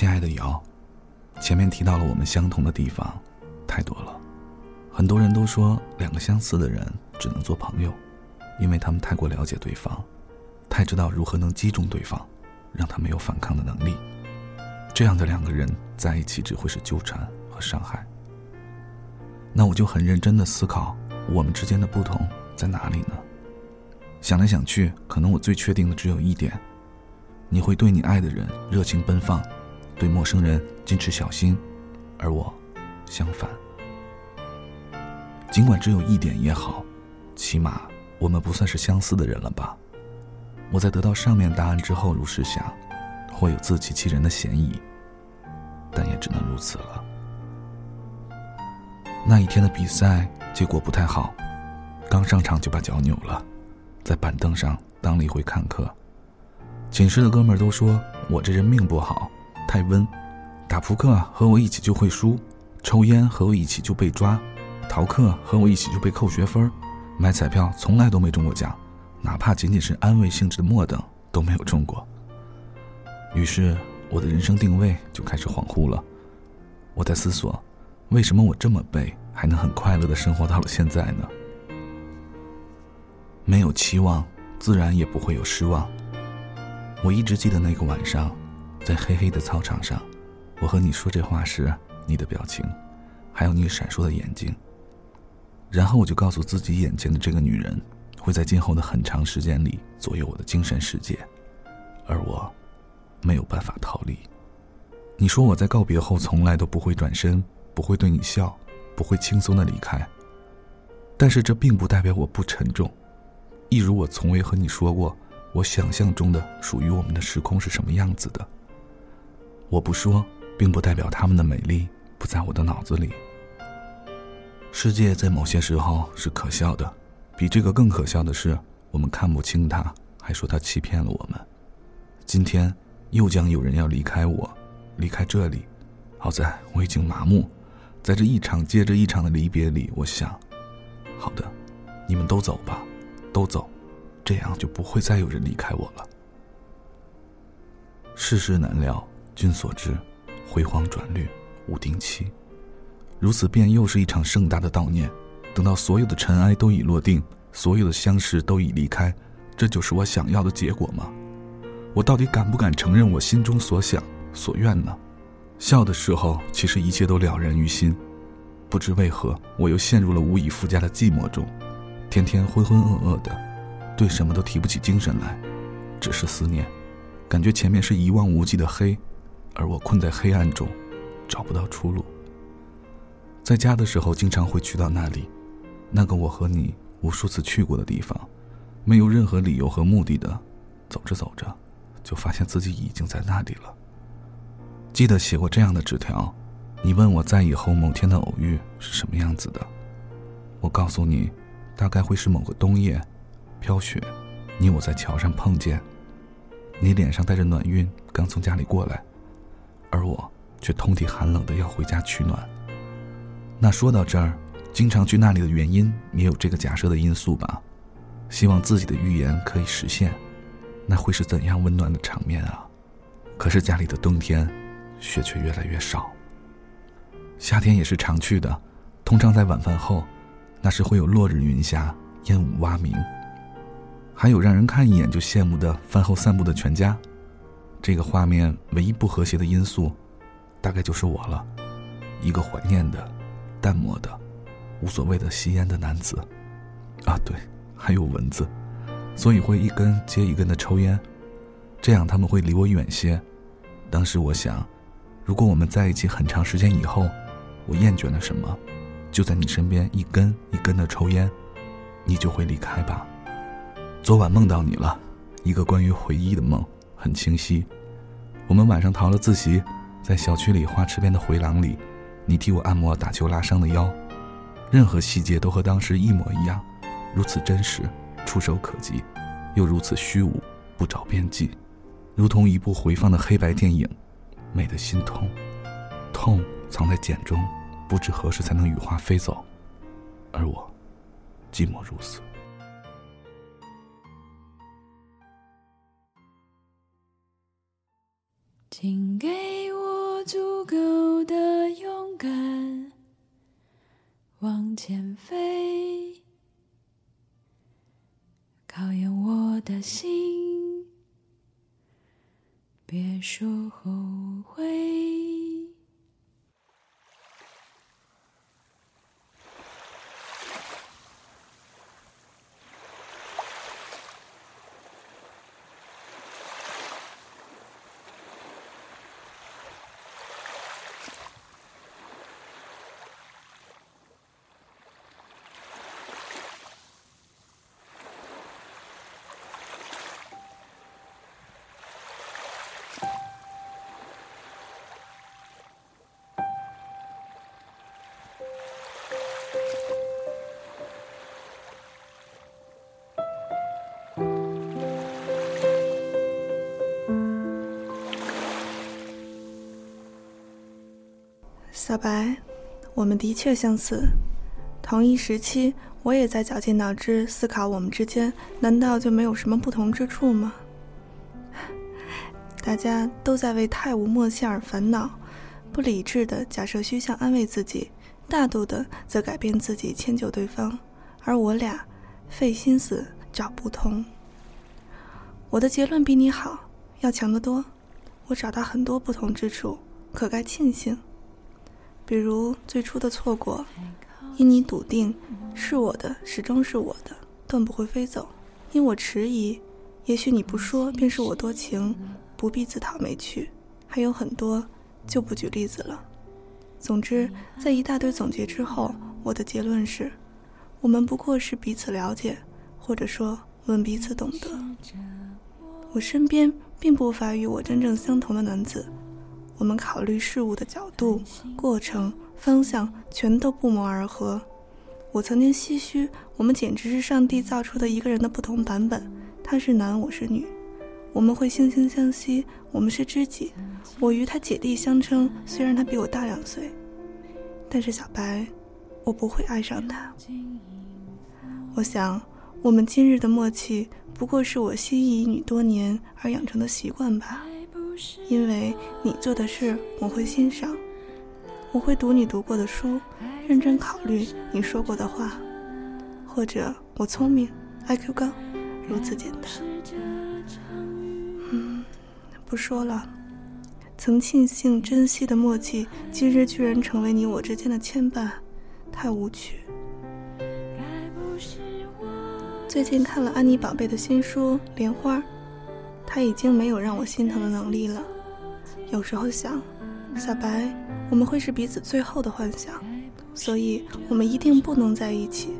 亲爱的瑶，前面提到了我们相同的地方，太多了。很多人都说，两个相似的人只能做朋友，因为他们太过了解对方，太知道如何能击中对方，让他没有反抗的能力。这样的两个人在一起，只会是纠缠和伤害。那我就很认真的思考，我们之间的不同在哪里呢？想来想去，可能我最确定的只有一点：你会对你爱的人热情奔放，对陌生人矜持小心，而我，相反。尽管只有一点也好，起码我们不算是相似的人了吧？我在得到上面答案之后如是想，或有自欺欺人的嫌疑，但也只能如此了。那一天的比赛结果不太好，刚上场就把脚扭了，在板凳上当了一回看客。寝室的哥们都说我这人命不好，太温，打扑克和我一起就会输，抽烟和我一起就被抓。逃课和我一起就被扣学分，买彩票从来都没中过奖，哪怕仅仅是安慰性质的末等都没有中过。于是我的人生定位就开始恍惚了。我在思索，为什么我这么背还能很快乐的生活到了现在呢？没有期望，自然也不会有失望。我一直记得那个晚上，在黑黑的操场上，我和你说这话时，你的表情，还有你闪烁的眼睛。然后我就告诉自己，眼前的这个女人会在今后的很长时间里左右我的精神世界，而我没有办法逃离。你说我在告别后从来都不会转身，不会对你笑，不会轻松的离开。但是这并不代表我不沉重，一如我从未和你说过，我想象中的属于我们的时空是什么样子的。我不说，并不代表他们的美丽不在我的脑子里。世界在某些时候是可笑的，比这个更可笑的是，我们看不清它，还说它欺骗了我们。今天又将有人要离开我，离开这里。好在我已经麻木，在这一场接着一场的离别里，我想，好的，你们都走吧，都走，这样就不会再有人离开我了。世事难料，君所知，辉煌转绿，无定期。如此便又是一场盛大的悼念，等到所有的尘埃都已落定，所有的相识都已离开，这就是我想要的结果吗？我到底敢不敢承认我心中所想所愿呢？笑的时候，其实一切都了然于心，不知为何，我又陷入了无以复加的寂寞中，天天浑浑噩噩的，对什么都提不起精神来，只是思念，感觉前面是一望无际的黑，而我困在黑暗中，找不到出路。在家的时候，经常会去到那里，那个我和你无数次去过的地方，没有任何理由和目的的，走着走着，就发现自己已经在那里了。记得写过这样的纸条，你问我在以后某天的偶遇是什么样子的，我告诉你，大概会是某个冬夜，飘雪，你我在桥上碰见，你脸上带着暖晕，刚从家里过来，而我却通体寒冷的要回家取暖。那说到这儿，经常去那里的原因也有这个假设的因素吧，希望自己的预言可以实现，那会是怎样温暖的场面啊！可是家里的冬天，雪却越来越少。夏天也是常去的，通常在晚饭后，那时会有落日云霞，烟雾蛙鸣，还有让人看一眼就羡慕的饭后散步的全家。这个画面唯一不和谐的因素，大概就是我了，一个怀念的。淡漠的、无所谓的吸烟的男子，啊，对，还有蚊子，所以会一根接一根的抽烟，这样他们会离我远些。当时我想，如果我们在一起很长时间以后，我厌倦了什么，就在你身边一根一根的抽烟，你就会离开吧。昨晚梦到你了，一个关于回忆的梦，很清晰。我们晚上逃了自习，在小区里花池边的回廊里。你替我按摩打球拉伤的腰，任何细节都和当时一模一样，如此真实，触手可及，又如此虚无，不着边际，如同一部回放的黑白电影，美得心痛。痛藏在茧中，不知何时才能羽化飞走，而我，寂寞如此。请给我足够的勇敢，往前飞，考验我的心，别说后悔。小白，我们的确相似。同一时期，我也在绞尽脑汁思考我们之间难道就没有什么不同之处吗？大家都在为太无默契而烦恼，不理智的假设虚像安慰自己，大度的则改变自己迁就对方，而我俩费心思找不同。我的结论比你好，要强得多。我找到很多不同之处，可该庆幸。比如最初的错过，因你笃定是我的，始终是我的，断不会飞走；因我迟疑，也许你不说便是我多情，不必自讨没趣。还有很多，就不举例子了。总之，在一大堆总结之后，我的结论是：我们不过是彼此了解，或者说我们彼此懂得。我身边并不乏与我真正相同的男子。我们考虑事物的角度、过程、方向全都不谋而合。我曾经唏嘘，我们简直是上帝造出的一个人的不同版本。他是男，我是女，我们会惺惺相惜，我们是知己。我与他姐弟相称，虽然他比我大两岁。但是小白，我不会爱上他。我想，我们今日的默契，不过是我心仪女多年而养成的习惯吧。因为你做的事，我会欣赏；我会读你读过的书，认真考虑你说过的话。或者我聪明，IQ 高，如此简单。嗯，不说了。曾庆幸珍惜的默契，今日居然成为你我之间的牵绊，太无趣。最近看了安妮宝贝的新书《莲花》。他已经没有让我心疼的能力了。有时候想，小白，我们会是彼此最后的幻想，所以我们一定不能在一起，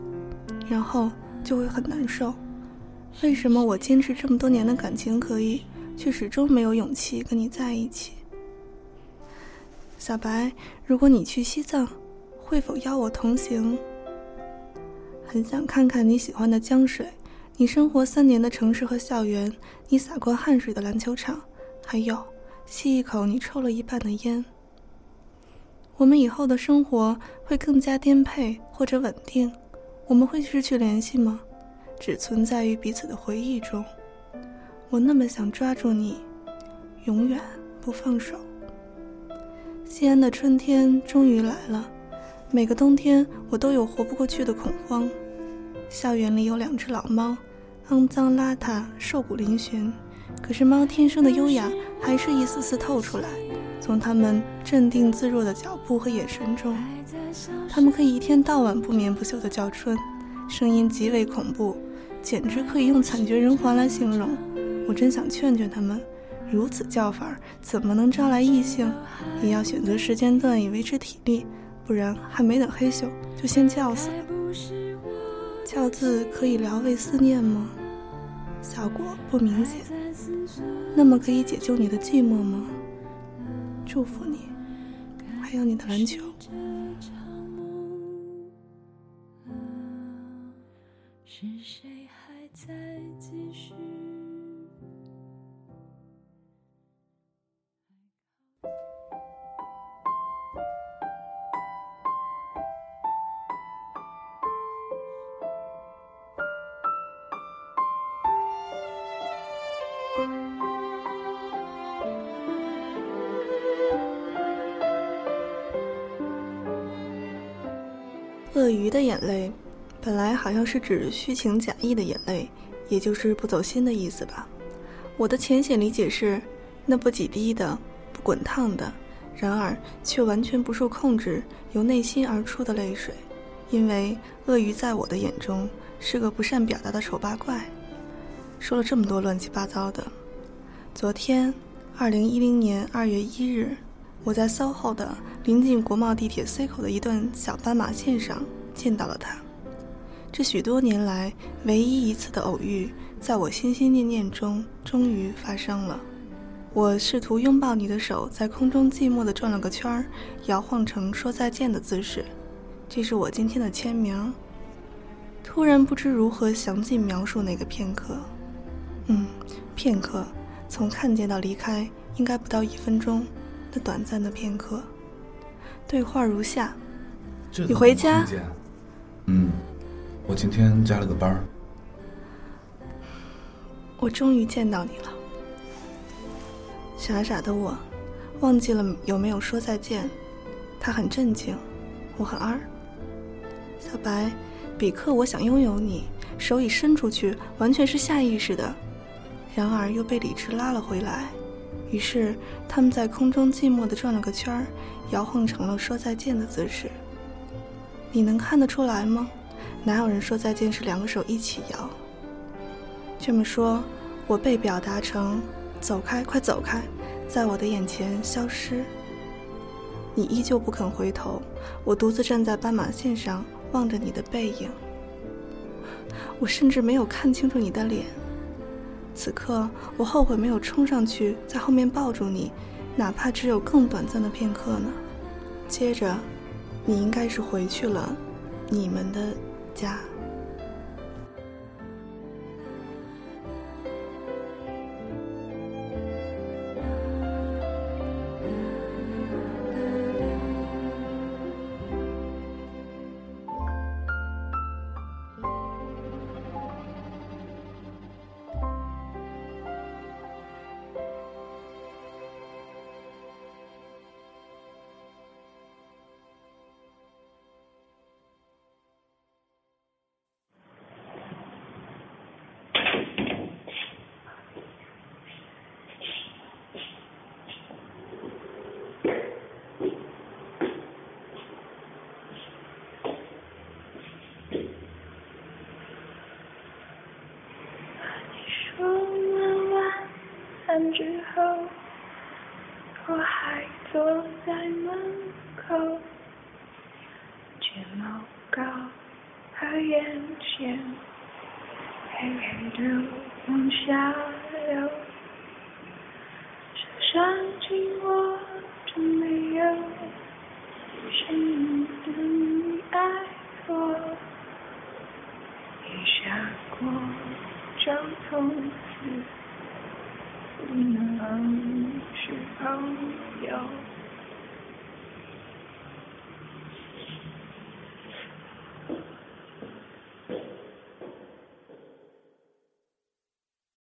然后就会很难受。为什么我坚持这么多年的感情可以，却始终没有勇气跟你在一起？小白，如果你去西藏，会否邀我同行？很想看看你喜欢的江水。你生活三年的城市和校园，你洒过汗水的篮球场，还有吸一口你抽了一半的烟。我们以后的生活会更加颠沛或者稳定，我们会失去联系吗？只存在于彼此的回忆中。我那么想抓住你，永远不放手。西安的春天终于来了，每个冬天我都有活不过去的恐慌。校园里有两只老猫。肮脏邋遢，瘦骨嶙峋，可是猫天生的优雅还是一丝丝透出来。从它们镇定自若的脚步和眼神中，它们可以一天到晚不眠不休地叫春，声音极为恐怖，简直可以用惨绝人寰来形容。我真想劝劝它们，如此叫法怎么能招来异性？也要选择时间段以维持体力，不然还没等嘿咻就先叫死了。叫字可以疗慰思念吗？效果不明显，那么可以解救你的寂寞吗？祝福你，还有你的篮球。是谁还在继续？的眼泪，本来好像是指虚情假意的眼泪，也就是不走心的意思吧。我的浅显理解是，那不几滴的、不滚烫的，然而却完全不受控制、由内心而出的泪水。因为鳄鱼在我的眼中是个不善表达的丑八怪。说了这么多乱七八糟的，昨天，二零一零年二月一日。我在 SOHO 的临近国贸地铁 C 口的一段小斑马线上见到了他，这许多年来唯一一次的偶遇，在我心心念念中终于发生了。我试图拥抱你的手，在空中寂寞地转了个圈儿，摇晃成说再见的姿势。这是我今天的签名。突然不知如何详尽描述那个片刻。嗯，片刻，从看见到离开，应该不到一分钟。那短暂的片刻，对话如下：你回家？嗯，我今天加了个班。我终于见到你了。傻傻的我，忘记了有没有说再见。他很震惊，我很二。小白，比克，我想拥有你，手已伸出去，完全是下意识的，然而又被理智拉了回来。于是，他们在空中寂寞地转了个圈儿，摇晃成了说再见的姿势。你能看得出来吗？哪有人说再见是两个手一起摇？这么说，我被表达成“走开，快走开”，在我的眼前消失。你依旧不肯回头，我独自站在斑马线上望着你的背影。我甚至没有看清楚你的脸。此刻，我后悔没有冲上去在后面抱住你，哪怕只有更短暂的片刻呢。接着，你应该是回去了，你们的家。坐在门口，睫毛膏和眼线，黑黑的往下流。手上紧握着没有声音的你爱我，一下过就从此。不能是朋友。